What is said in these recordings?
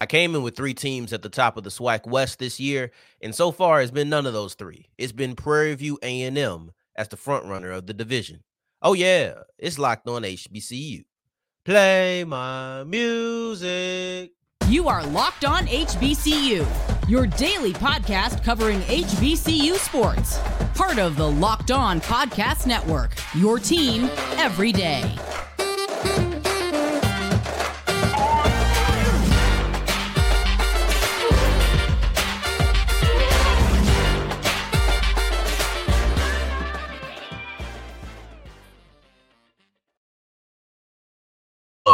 I came in with three teams at the top of the SWAC West this year, and so far it's been none of those three. It's been Prairie View A&M as the front runner of the division. Oh yeah, it's locked on HBCU. Play my music. You are locked on HBCU, your daily podcast covering HBCU sports. Part of the Locked On Podcast Network, your team every day.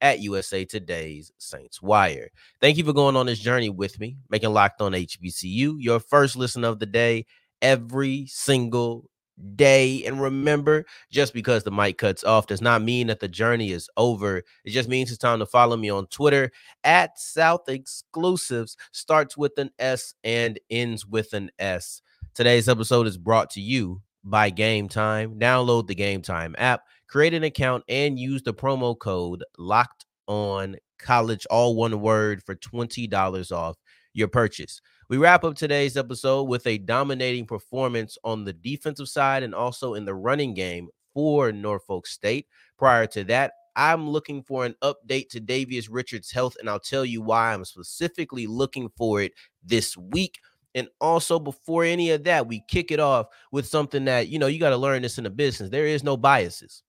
at USA Today's Saints Wire. Thank you for going on this journey with me, making Locked On HBCU your first listen of the day every single day. And remember, just because the mic cuts off does not mean that the journey is over. It just means it's time to follow me on Twitter at South Exclusives, starts with an S and ends with an S. Today's episode is brought to you by Game Time. Download the Game Time app create an account and use the promo code locked on college all one word for $20 off your purchase we wrap up today's episode with a dominating performance on the defensive side and also in the running game for norfolk state prior to that i'm looking for an update to davius richards health and i'll tell you why i'm specifically looking for it this week and also, before any of that, we kick it off with something that you know you got to learn this in the business. There is no biases.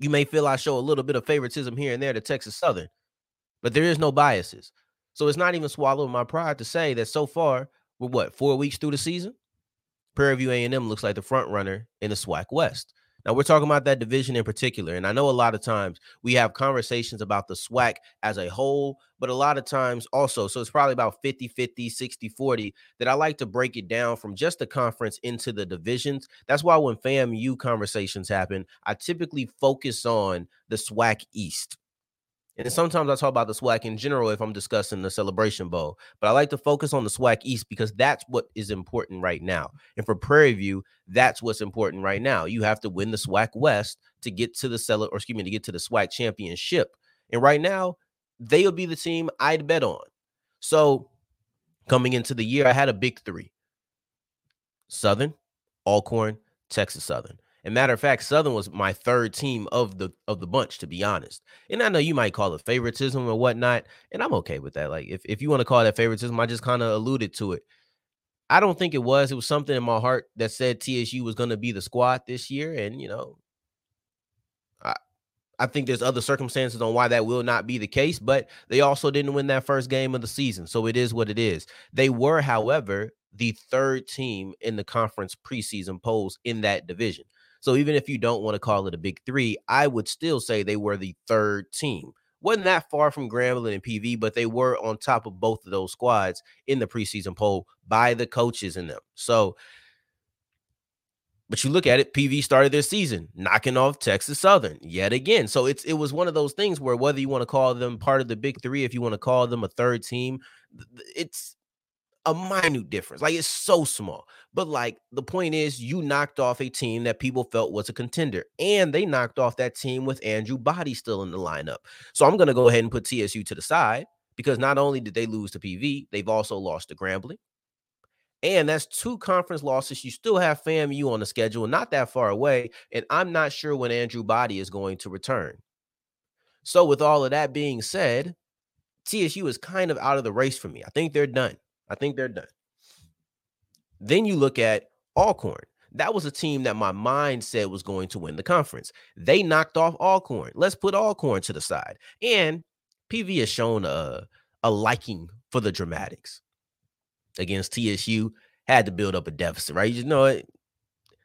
You may feel I show a little bit of favoritism here and there to Texas Southern, but there is no biases. So it's not even swallowing my pride to say that so far, we're what, four weeks through the season? Prairie View A&M looks like the front runner in the SWAC West. Now we're talking about that division in particular, and I know a lot of times we have conversations about the SWAC as a whole, but a lot of times also, so it's probably about 50 50, 60 40 that I like to break it down from just the conference into the divisions. That's why when FAMU conversations happen, I typically focus on the SWAC East and sometimes I talk about the SWAC in general if I'm discussing the Celebration Bowl, but I like to focus on the SWAC East because that's what is important right now. And for Prairie View, that's what's important right now. You have to win the SWAC West to get to the Cele- or excuse me, to get to the SWAC championship. And right now, they'll be the team I'd bet on. So coming into the year, I had a big three: Southern, Alcorn, Texas Southern. And matter of fact, Southern was my third team of the of the bunch, to be honest. And I know you might call it favoritism or whatnot, and I'm okay with that. Like if, if you want to call that favoritism, I just kind of alluded to it. I don't think it was. It was something in my heart that said TSU was going to be the squad this year, and you know, I I think there's other circumstances on why that will not be the case. But they also didn't win that first game of the season, so it is what it is. They were, however, the third team in the conference preseason polls in that division. So even if you don't want to call it a big three, I would still say they were the third team. Wasn't that far from Grambling and PV, but they were on top of both of those squads in the preseason poll by the coaches in them. So, but you look at it, PV started their season knocking off Texas Southern yet again. So it's it was one of those things where whether you want to call them part of the big three, if you want to call them a third team, it's a minute difference. Like it's so small. But like the point is, you knocked off a team that people felt was a contender, and they knocked off that team with Andrew Body still in the lineup. So I'm gonna go ahead and put TSU to the side because not only did they lose to PV, they've also lost to Grambling. And that's two conference losses. You still have FAMU on the schedule, not that far away. And I'm not sure when Andrew Body is going to return. So, with all of that being said, TSU is kind of out of the race for me. I think they're done. I think they're done. Then you look at Alcorn. That was a team that my mind said was going to win the conference. They knocked off Alcorn. Let's put Alcorn to the side. And PV has shown a, a liking for the dramatics against TSU. Had to build up a deficit, right? You just know it.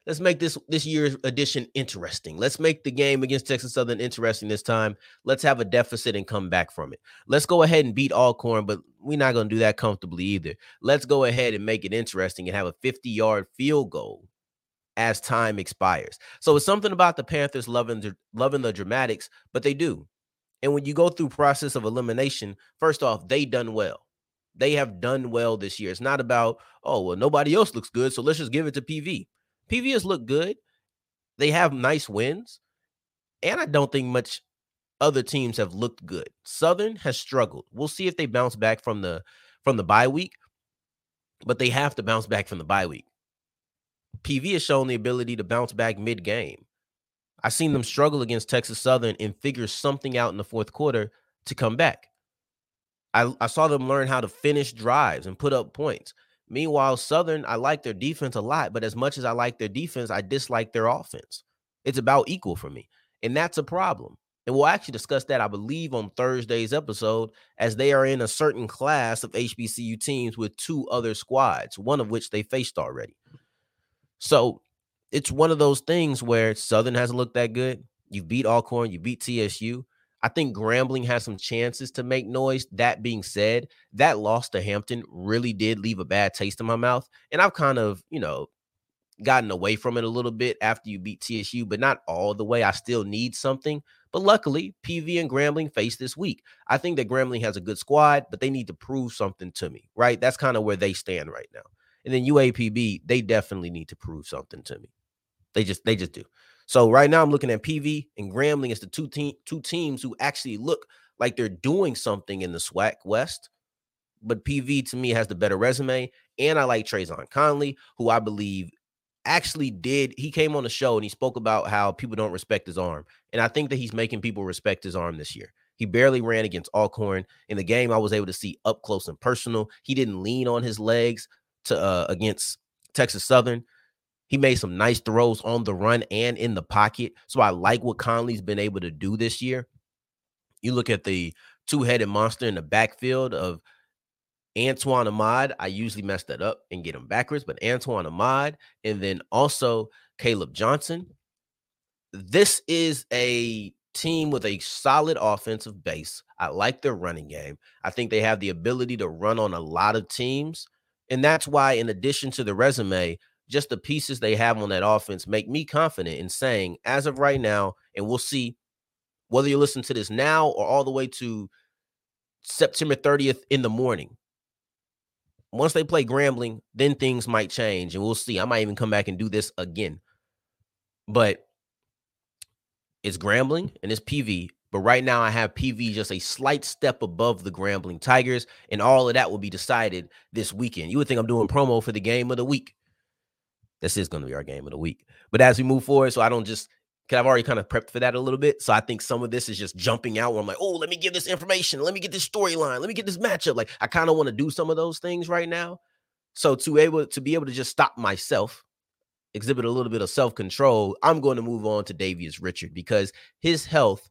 Let's make this this year's edition interesting. Let's make the game against Texas Southern interesting this time. Let's have a deficit and come back from it. Let's go ahead and beat Alcorn, but we're not going to do that comfortably either. Let's go ahead and make it interesting and have a 50 yard field goal as time expires. So it's something about the Panthers loving loving the dramatics, but they do. And when you go through process of elimination, first off, they done well. They have done well this year. It's not about, oh, well, nobody else looks good, so let's just give it to PV. PV has looked good. They have nice wins. And I don't think much other teams have looked good. Southern has struggled. We'll see if they bounce back from the from the bye week, but they have to bounce back from the bye week. PV has shown the ability to bounce back mid-game. I've seen them struggle against Texas Southern and figure something out in the fourth quarter to come back. I, I saw them learn how to finish drives and put up points. Meanwhile, Southern, I like their defense a lot, but as much as I like their defense, I dislike their offense. It's about equal for me. And that's a problem. And we'll actually discuss that, I believe, on Thursday's episode, as they are in a certain class of HBCU teams with two other squads, one of which they faced already. So it's one of those things where Southern hasn't looked that good. You beat Alcorn, you beat TSU. I think Grambling has some chances to make noise. That being said, that loss to Hampton really did leave a bad taste in my mouth. And I've kind of, you know, gotten away from it a little bit after you beat TSU, but not all the way. I still need something. But luckily, PV and Grambling face this week. I think that Grambling has a good squad, but they need to prove something to me, right? That's kind of where they stand right now. And then UAPB, they definitely need to prove something to me. They just they just do. So right now I'm looking at PV and Grambling as the two team two teams who actually look like they're doing something in the SWAC West. But PV to me has the better resume, and I like Trazon Connley, who I believe actually did. He came on the show and he spoke about how people don't respect his arm, and I think that he's making people respect his arm this year. He barely ran against Alcorn in the game. I was able to see up close and personal. He didn't lean on his legs to uh, against Texas Southern. He made some nice throws on the run and in the pocket. So I like what Connley's been able to do this year. You look at the two-headed monster in the backfield of Antoine Ahmad. I usually mess that up and get him backwards, but Antoine Ahmad, and then also Caleb Johnson. This is a team with a solid offensive base. I like their running game. I think they have the ability to run on a lot of teams. And that's why, in addition to the resume, just the pieces they have on that offense make me confident in saying, as of right now, and we'll see whether you listen to this now or all the way to September 30th in the morning. Once they play Grambling, then things might change, and we'll see. I might even come back and do this again. But it's Grambling and it's PV. But right now, I have PV just a slight step above the Grambling Tigers, and all of that will be decided this weekend. You would think I'm doing promo for the game of the week. This is going to be our game of the week. But as we move forward, so I don't just because I've already kind of prepped for that a little bit. So I think some of this is just jumping out where I'm like, oh, let me give this information. Let me get this storyline. Let me get this matchup. Like I kind of want to do some of those things right now. So to able to be able to just stop myself, exhibit a little bit of self-control, I'm going to move on to Davius Richard because his health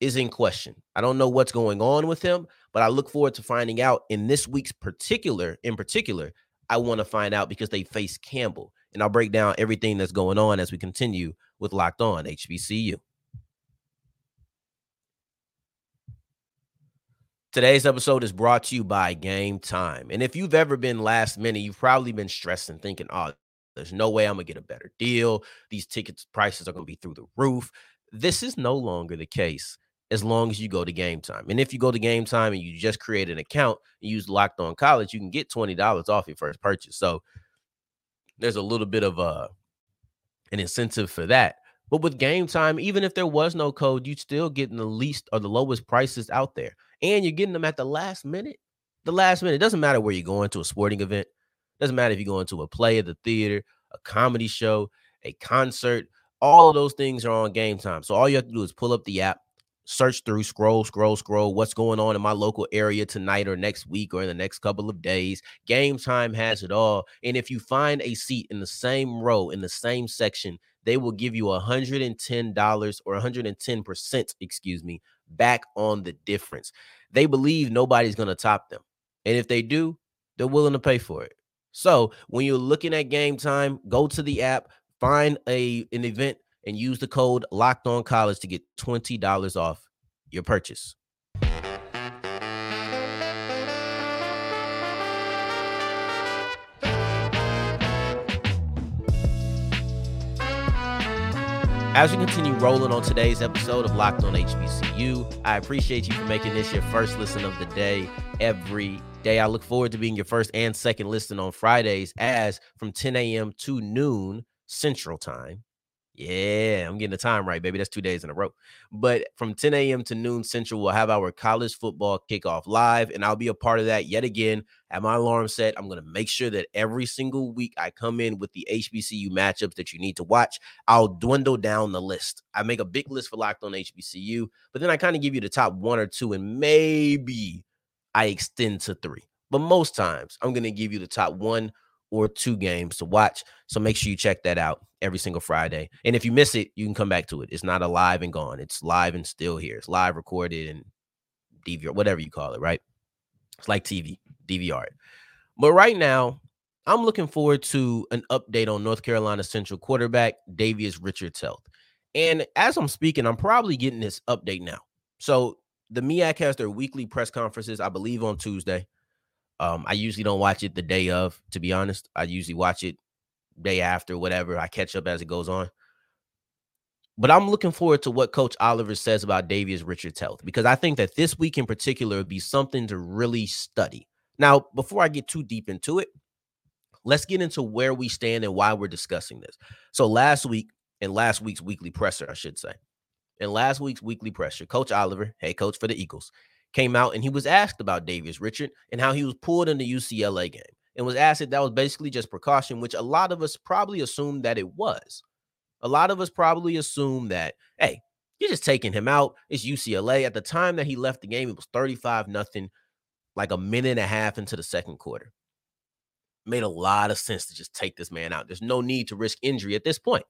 is in question. I don't know what's going on with him, but I look forward to finding out in this week's particular, in particular, I want to find out because they face Campbell. And I'll break down everything that's going on as we continue with Locked On HBCU. Today's episode is brought to you by Game Time. And if you've ever been last minute, you've probably been stressed and thinking, oh, there's no way I'm going to get a better deal. These tickets prices are going to be through the roof. This is no longer the case as long as you go to game time. And if you go to game time and you just create an account and use locked on college, you can get $20 off your first purchase. So there's a little bit of a uh, an incentive for that. But with game time, even if there was no code, you'd still getting the least or the lowest prices out there. And you're getting them at the last minute. The last minute. It doesn't matter where you're going to a sporting event. It doesn't matter if you're going to a play at the theater, a comedy show, a concert. All of those things are on game time. So all you have to do is pull up the app, search through, scroll, scroll, scroll. What's going on in my local area tonight or next week or in the next couple of days? Game time has it all. And if you find a seat in the same row, in the same section, they will give you $110 or 110%, excuse me, back on the difference. They believe nobody's going to top them. And if they do, they're willing to pay for it. So when you're looking at game time, go to the app, find a an event and use the code locked on college to get $20 off your purchase. As we continue rolling on today's episode of Locked on HBCU, I appreciate you for making this your first listen of the day every day. I look forward to being your first and second listen on Fridays as from 10 a.m. to noon Central Time. Yeah, I'm getting the time right, baby. That's two days in a row. But from 10 a.m. to noon Central, we'll have our college football kickoff live, and I'll be a part of that yet again. At my alarm set, I'm going to make sure that every single week I come in with the HBCU matchups that you need to watch. I'll dwindle down the list. I make a big list for Locked on HBCU, but then I kind of give you the top one or two, and maybe I extend to three. But most times, I'm going to give you the top one or two games to watch. So make sure you check that out every single Friday. And if you miss it, you can come back to it. It's not alive and gone. It's live and still here. It's live recorded and DVR, whatever you call it, right? It's like TV, DVR. But right now, I'm looking forward to an update on North Carolina Central quarterback Davius Richards' health. And as I'm speaking, I'm probably getting this update now. So the MEAC has their weekly press conferences, I believe, on Tuesday. Um, I usually don't watch it the day of, to be honest. I usually watch it day after, whatever. I catch up as it goes on. But I'm looking forward to what Coach Oliver says about Davius Richards' health because I think that this week in particular would be something to really study. Now, before I get too deep into it, let's get into where we stand and why we're discussing this. So last week, in last week's weekly presser, I should say, in last week's weekly presser, Coach Oliver, hey coach for the Eagles, came out and he was asked about Davius Richard and how he was pulled in the UCLA game and was asked if that was basically just precaution, which a lot of us probably assumed that it was. A lot of us probably assumed that, hey, you're just taking him out. It's UCLA. At the time that he left the game, it was 35 nothing, like a minute and a half into the second quarter. Made a lot of sense to just take this man out. There's no need to risk injury at this point.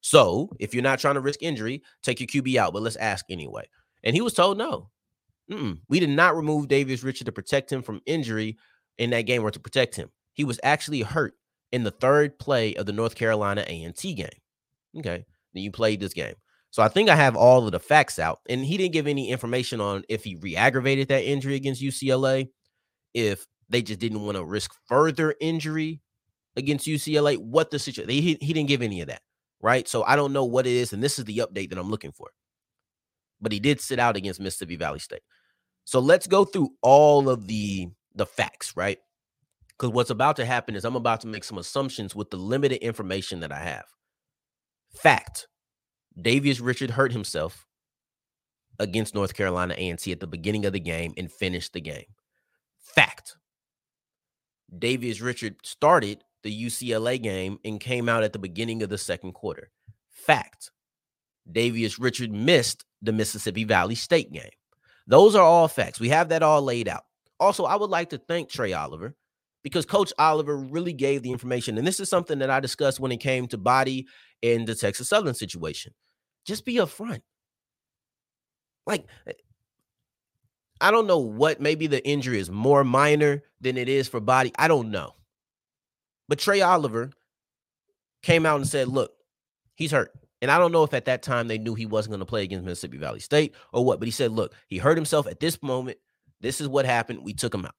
So if you're not trying to risk injury, take your QB out. But let's ask anyway. And he was told no. Mm-mm. We did not remove Davius Richard to protect him from injury in that game or to protect him. He was actually hurt in the third play of the North Carolina A&T game. Okay, then you played this game. So I think I have all of the facts out. And he didn't give any information on if he re-aggravated that injury against UCLA, if they just didn't want to risk further injury against UCLA, what the situation. He, he didn't give any of that, right? So I don't know what it is, and this is the update that I'm looking for. But he did sit out against Mississippi Valley State. So let's go through all of the the facts, right? Because what's about to happen is I'm about to make some assumptions with the limited information that I have. Fact: Davius Richard hurt himself against North Carolina A&T at the beginning of the game and finished the game. Fact: Davius Richard started the UCLA game and came out at the beginning of the second quarter. Fact: Davius Richard missed the Mississippi Valley State game. Those are all facts. We have that all laid out. Also, I would like to thank Trey Oliver because Coach Oliver really gave the information. And this is something that I discussed when it came to body in the Texas Southern situation. Just be upfront. Like, eh, I don't know what, maybe the injury is more minor than it is for body. I don't know. But Trey Oliver came out and said, look, he's hurt. And I don't know if at that time they knew he wasn't going to play against Mississippi Valley State or what, but he said, look, he hurt himself at this moment. This is what happened. We took him out.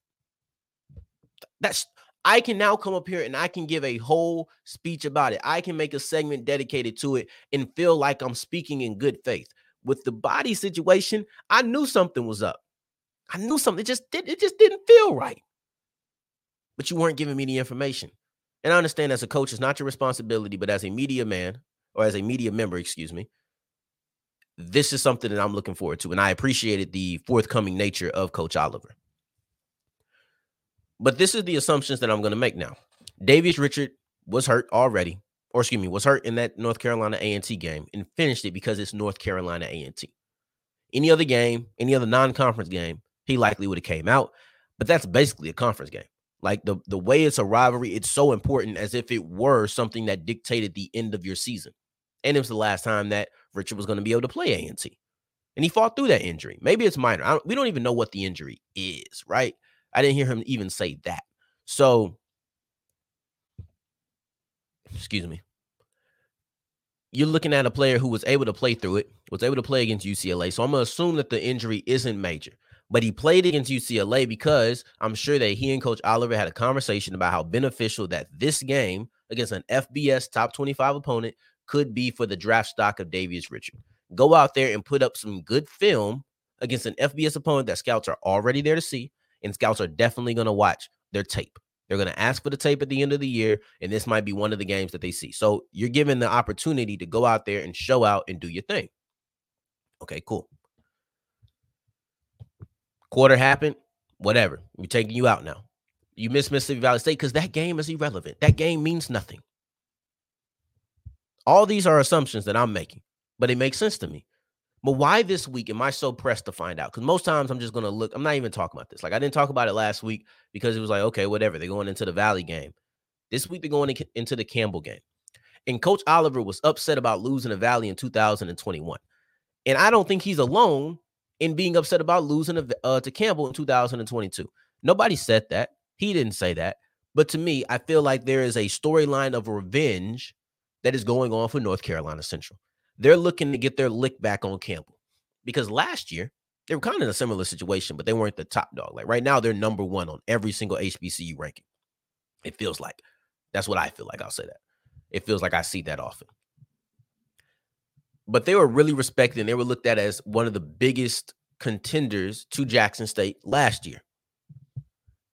That's I can now come up here and I can give a whole speech about it. I can make a segment dedicated to it and feel like I'm speaking in good faith. With the body situation, I knew something was up. I knew something. It just did, it just didn't feel right. But you weren't giving me the information. And I understand as a coach, it's not your responsibility, but as a media man, or as a media member, excuse me, this is something that I'm looking forward to. And I appreciated the forthcoming nature of Coach Oliver. But this is the assumptions that I'm going to make now. Davius Richard was hurt already, or excuse me, was hurt in that North Carolina A&T game and finished it because it's North Carolina A&T. Any other game, any other non-conference game, he likely would have came out. But that's basically a conference game. Like the the way it's a rivalry, it's so important as if it were something that dictated the end of your season. And it was the last time that Richard was going to be able to play A&T. And he fought through that injury. Maybe it's minor. Don't, we don't even know what the injury is, right? I didn't hear him even say that. So, excuse me. you're looking at a player who was able to play through it, was able to play against UCLA. So I'm going to assume that the injury isn't major. But he played against UCLA because I'm sure that he and Coach Oliver had a conversation about how beneficial that this game against an FBS top 25 opponent could be for the draft stock of Davius Richard. Go out there and put up some good film against an FBS opponent that scouts are already there to see, and scouts are definitely going to watch their tape. They're going to ask for the tape at the end of the year, and this might be one of the games that they see. So you're given the opportunity to go out there and show out and do your thing. Okay, cool. Quarter happened, whatever. We're taking you out now. You miss Mississippi Valley State because that game is irrelevant. That game means nothing. All these are assumptions that I'm making, but it makes sense to me. But why this week am I so pressed to find out? Because most times I'm just going to look, I'm not even talking about this. Like I didn't talk about it last week because it was like, okay, whatever. They're going into the Valley game. This week they're going into the Campbell game. And Coach Oliver was upset about losing the Valley in 2021. And I don't think he's alone in being upset about losing uh, to Campbell in 2022. Nobody said that. He didn't say that. But to me, I feel like there is a storyline of revenge that is going on for North Carolina Central they're looking to get their lick back on Campbell because last year they were kind of in a similar situation, but they weren't the top dog. Like right now, they're number one on every single HBCU ranking. It feels like that's what I feel like. I'll say that. It feels like I see that often. But they were really respected and they were looked at as one of the biggest contenders to Jackson State last year.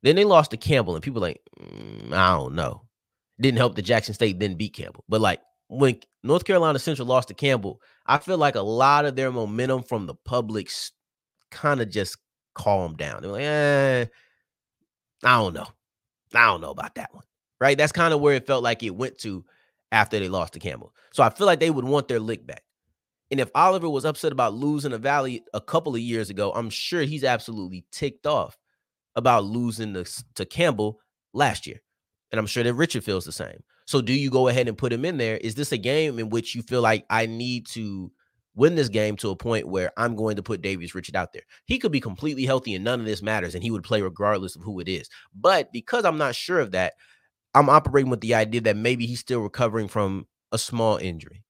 Then they lost to Campbell, and people like, mm, I don't know. Didn't help that Jackson State didn't beat Campbell, but like when North Carolina Central lost to Campbell, I feel like a lot of their momentum from the public kind of just calmed down. They're like, eh, I don't know. I don't know about that one. Right. That's kind of where it felt like it went to after they lost to Campbell. So I feel like they would want their lick back. And if Oliver was upset about losing a Valley a couple of years ago, I'm sure he's absolutely ticked off about losing to, to Campbell last year. And I'm sure that Richard feels the same. So do you go ahead and put him in there? Is this a game in which you feel like I need to win this game to a point where I'm going to put Davius Richard out there? He could be completely healthy and none of this matters and he would play regardless of who it is. But because I'm not sure of that, I'm operating with the idea that maybe he's still recovering from a small injury.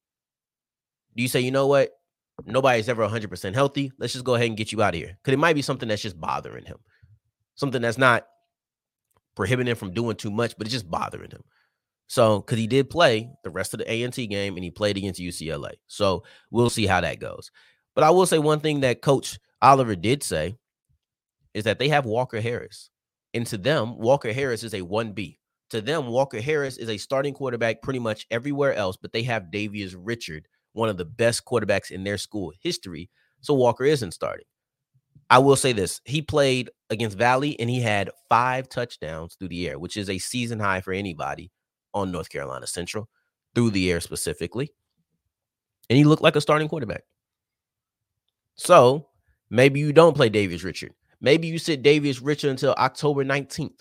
Do you say, you know what? Nobody's ever 100% healthy. Let's just go ahead and get you out of here. Because it might be something that's just bothering him. Something that's not prohibiting him from doing too much, but it's just bothering him. So, because he did play the rest of the A&T game and he played against UCLA. So, we'll see how that goes. But I will say one thing that Coach Oliver did say is that they have Walker Harris. And to them, Walker Harris is a 1B. To them, Walker Harris is a starting quarterback pretty much everywhere else, but they have Davius Richard, one of the best quarterbacks in their school history. So, Walker isn't starting. I will say this he played against Valley and he had five touchdowns through the air, which is a season high for anybody on North Carolina Central through the air specifically. And he looked like a starting quarterback. So maybe you don't play Davius Richard. Maybe you sit Davius Richard until October 19th.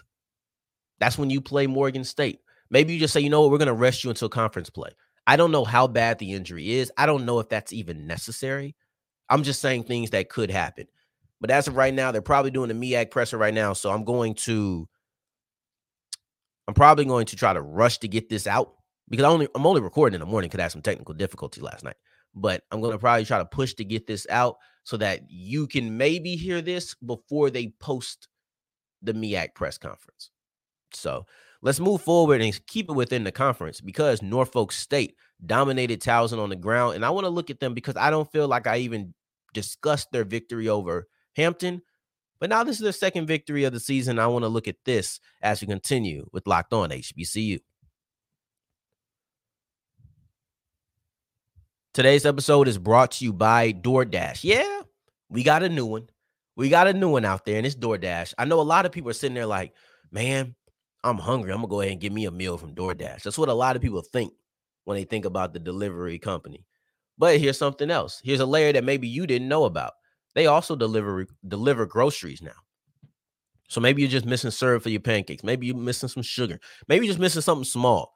That's when you play Morgan State. Maybe you just say, you know what, we're going to rest you until conference play. I don't know how bad the injury is. I don't know if that's even necessary. I'm just saying things that could happen. But as of right now, they're probably doing the MEAC presser right now. So I'm going to I'm probably going to try to rush to get this out because I only I'm only recording in the morning because I had some technical difficulty last night. But I'm going to probably try to push to get this out so that you can maybe hear this before they post the MEAC press conference. So let's move forward and keep it within the conference because Norfolk State dominated Towson on the ground. And I want to look at them because I don't feel like I even discussed their victory over Hampton but now this is their second victory of the season. I want to look at this as we continue with Locked On HBCU. Today's episode is brought to you by DoorDash. Yeah, we got a new one. We got a new one out there, and it's DoorDash. I know a lot of people are sitting there like, man, I'm hungry. I'm gonna go ahead and get me a meal from DoorDash. That's what a lot of people think when they think about the delivery company. But here's something else. Here's a layer that maybe you didn't know about they also deliver deliver groceries now. So maybe you're just missing syrup for your pancakes. Maybe you're missing some sugar. Maybe you're just missing something small.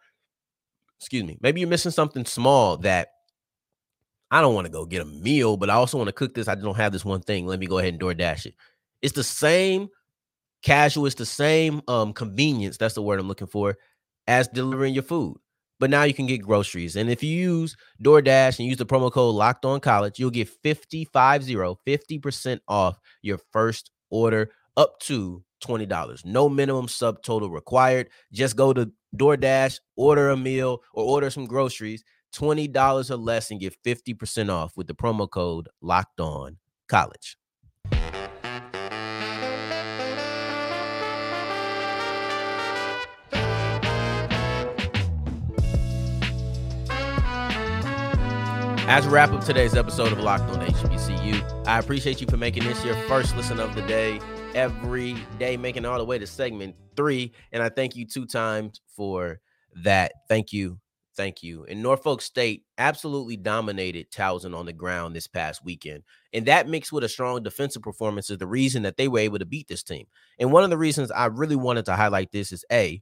Excuse me. Maybe you're missing something small that I don't want to go get a meal, but I also want to cook this. I don't have this one thing. Let me go ahead and DoorDash it. It's the same casual, it's the same um convenience. That's the word I'm looking for as delivering your food. But now you can get groceries. And if you use DoorDash and use the promo code locked on college, you'll get 50, 50% off your first order up to $20. No minimum subtotal required. Just go to DoorDash, order a meal or order some groceries, $20 or less, and get 50% off with the promo code locked on college. As we wrap up today's episode of Locked on HBCU, I appreciate you for making this your first listen of the day every day, making all the way to segment three. And I thank you two times for that. Thank you. Thank you. And Norfolk State absolutely dominated Towson on the ground this past weekend. And that mixed with a strong defensive performance is the reason that they were able to beat this team. And one of the reasons I really wanted to highlight this is A,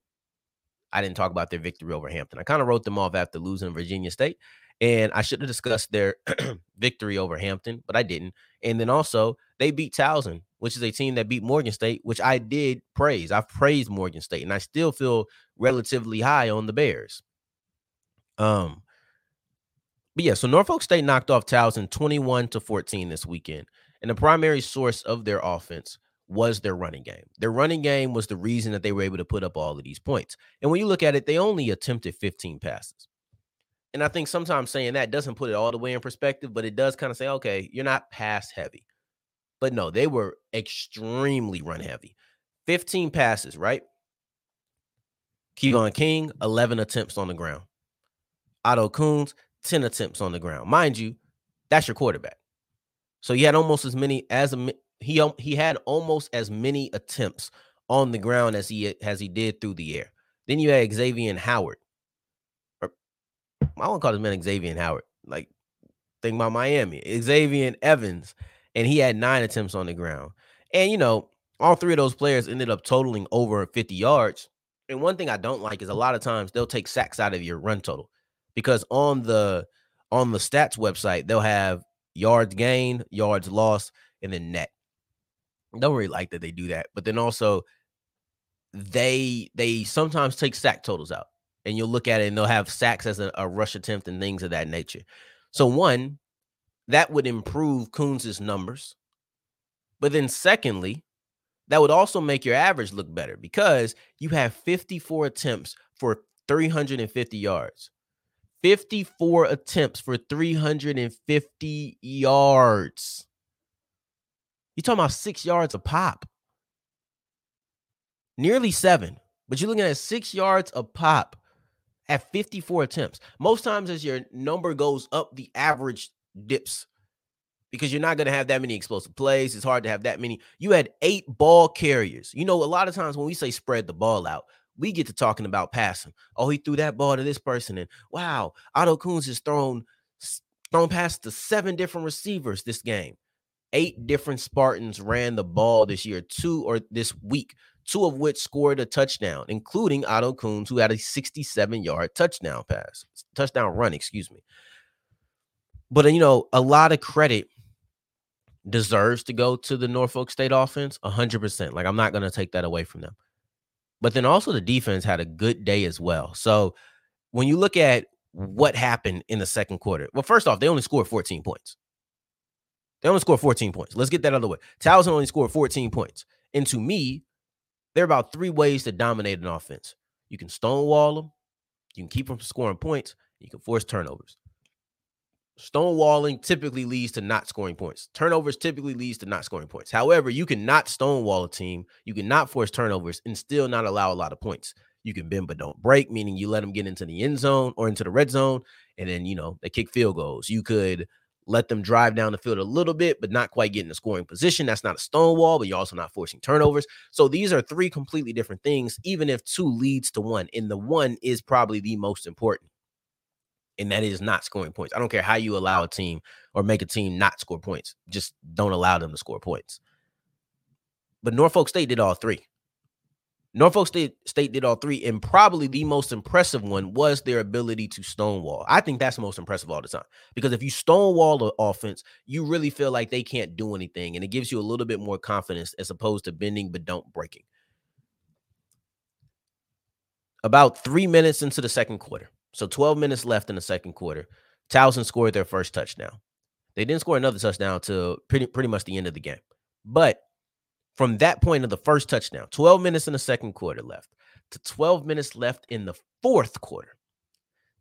I didn't talk about their victory over Hampton. I kind of wrote them off after losing Virginia State. And I should have discussed their victory over Hampton, but I didn't. And then also, they beat Towson, which is a team that beat Morgan State, which I did praise. I've praised Morgan State, and I still feel relatively high on the Bears. Um, but yeah, so Norfolk State knocked off Towson 21 to 14 this weekend. And the primary source of their offense was their running game. Their running game was the reason that they were able to put up all of these points. And when you look at it, they only attempted 15 passes. And I think sometimes saying that doesn't put it all the way in perspective, but it does kind of say, okay, you're not pass heavy. But no, they were extremely run heavy. 15 passes, right? Kevon King, 11 attempts on the ground. Otto Kuhns, 10 attempts on the ground. Mind you, that's your quarterback. So he had almost as many as a he he had almost as many attempts on the ground as he as he did through the air. Then you had Xavier Howard, I won't call this man Xavier Howard. Like, think about Miami. Xavier Evans, and he had nine attempts on the ground. And, you know, all three of those players ended up totaling over 50 yards. And one thing I don't like is a lot of times they'll take sacks out of your run total because on the on the stats website they'll have yards gained, yards lost, and then net. don't really like that they do that, but then also they they sometimes take sack totals out and you'll look at it and they'll have sacks as a, a rush attempt and things of that nature. So one, that would improve Kuhns's numbers. But then secondly, that would also make your average look better because you have 54 attempts for 350 yards. 54 attempts for 350 yards. You're talking about six yards a pop. Nearly seven, but you're looking at six yards a pop at 54 attempts. Most times, as your number goes up, the average dips because you're not going to have that many explosive plays. It's hard to have that many. You had eight ball carriers. You know, a lot of times when we say spread the ball out, we get to talking about passing. Oh, he threw that ball to this person, and wow, Otto Kuhns has thrown thrown past to seven different receivers this game. Eight different Spartans ran the ball this year, two or this week two of which scored a touchdown, including Otto Kuhns, who had a 67 yard touchdown pass, touchdown run, excuse me. But, uh, you know, a lot of credit deserves to go to the Norfolk State offense 100%. Like, I'm not going to take that away from them. But then also the defense had a good day as well. So when you look at what happened in the second quarter, well, first off, they only scored 14 points. They only scored 14 points. Let's get that out of the way. Towson only scored 14 points. And to me, there are about three ways to dominate an offense. You can stonewall them, you can keep them from scoring points, you can force turnovers. Stonewalling typically leads to not scoring points. Turnovers typically leads to not scoring points. However, you cannot stonewall a team, you cannot force turnovers and still not allow a lot of points. You can bend but don't break, meaning you let them get into the end zone or into the red zone, and then you know they kick field goals. You could let them drive down the field a little bit, but not quite get in a scoring position. That's not a stonewall, but you're also not forcing turnovers. So these are three completely different things, even if two leads to one. And the one is probably the most important. And that is not scoring points. I don't care how you allow a team or make a team not score points, just don't allow them to score points. But Norfolk State did all three. Norfolk State State did all three, and probably the most impressive one was their ability to stonewall. I think that's the most impressive all the time because if you stonewall the offense, you really feel like they can't do anything, and it gives you a little bit more confidence as opposed to bending but don't breaking. About three minutes into the second quarter, So 12 minutes left in the second quarter. Towson scored their first touchdown. They didn't score another touchdown until pretty pretty much the end of the game. But from that point of the first touchdown, 12 minutes in the second quarter left to 12 minutes left in the fourth quarter,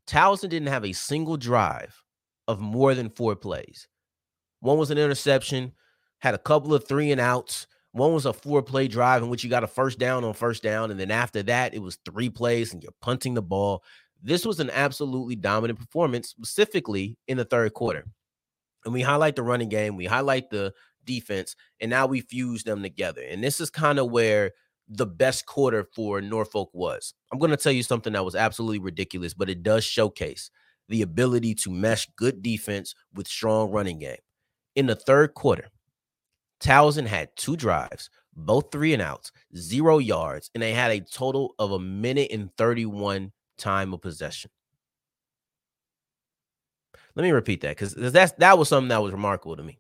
Towson didn't have a single drive of more than four plays. One was an interception, had a couple of three and outs. One was a four play drive in which you got a first down on first down. And then after that, it was three plays and you're punting the ball. This was an absolutely dominant performance, specifically in the third quarter. And we highlight the running game, we highlight the defense, and now we fuse them together. And this is kind of where the best quarter for Norfolk was. I'm going to tell you something that was absolutely ridiculous, but it does showcase the ability to mesh good defense with strong running game. In the third quarter, Towson had two drives, both three and outs, zero yards, and they had a total of a minute and 31 time of possession. Let me repeat that because that's that was something that was remarkable to me.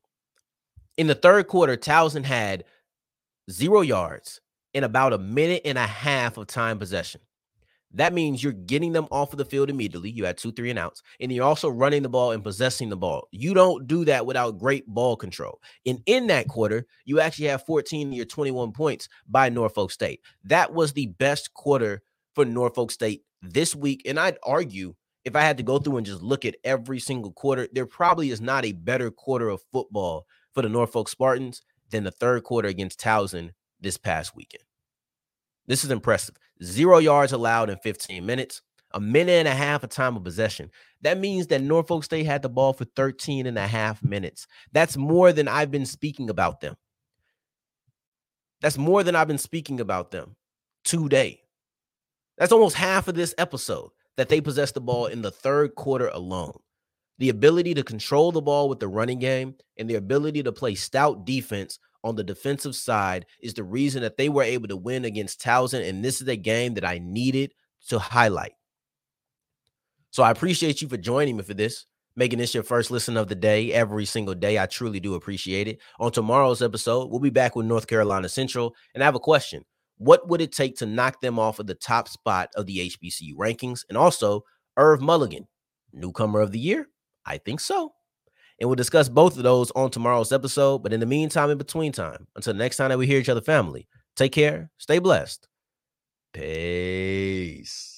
In the third quarter, Towson had zero yards in about a minute and a half of time possession. That means you're getting them off of the field immediately. You had two, three and outs, and you're also running the ball and possessing the ball. You don't do that without great ball control. And in that quarter, you actually have 14 of your 21 points by Norfolk State. That was the best quarter for Norfolk State this week. And I'd argue if I had to go through and just look at every single quarter, there probably is not a better quarter of football for the Norfolk Spartans than the third quarter against Towson this past weekend. This is impressive. Zero yards allowed in 15 minutes, a minute and a half of time of possession. That means that Norfolk State had the ball for 13 and a half minutes. That's more than I've been speaking about them. That's more than I've been speaking about them today. That's almost half of this episode that they possessed the ball in the third quarter alone. The ability to control the ball with the running game and the ability to play stout defense on the defensive side is the reason that they were able to win against Towson. And this is a game that I needed to highlight. So I appreciate you for joining me for this, making this your first listen of the day every single day. I truly do appreciate it. On tomorrow's episode, we'll be back with North Carolina Central. And I have a question What would it take to knock them off of the top spot of the HBCU rankings? And also, Irv Mulligan, newcomer of the year? I think so. And we'll discuss both of those on tomorrow's episode. But in the meantime, in between time, until next time that we hear each other, family, take care, stay blessed. Peace.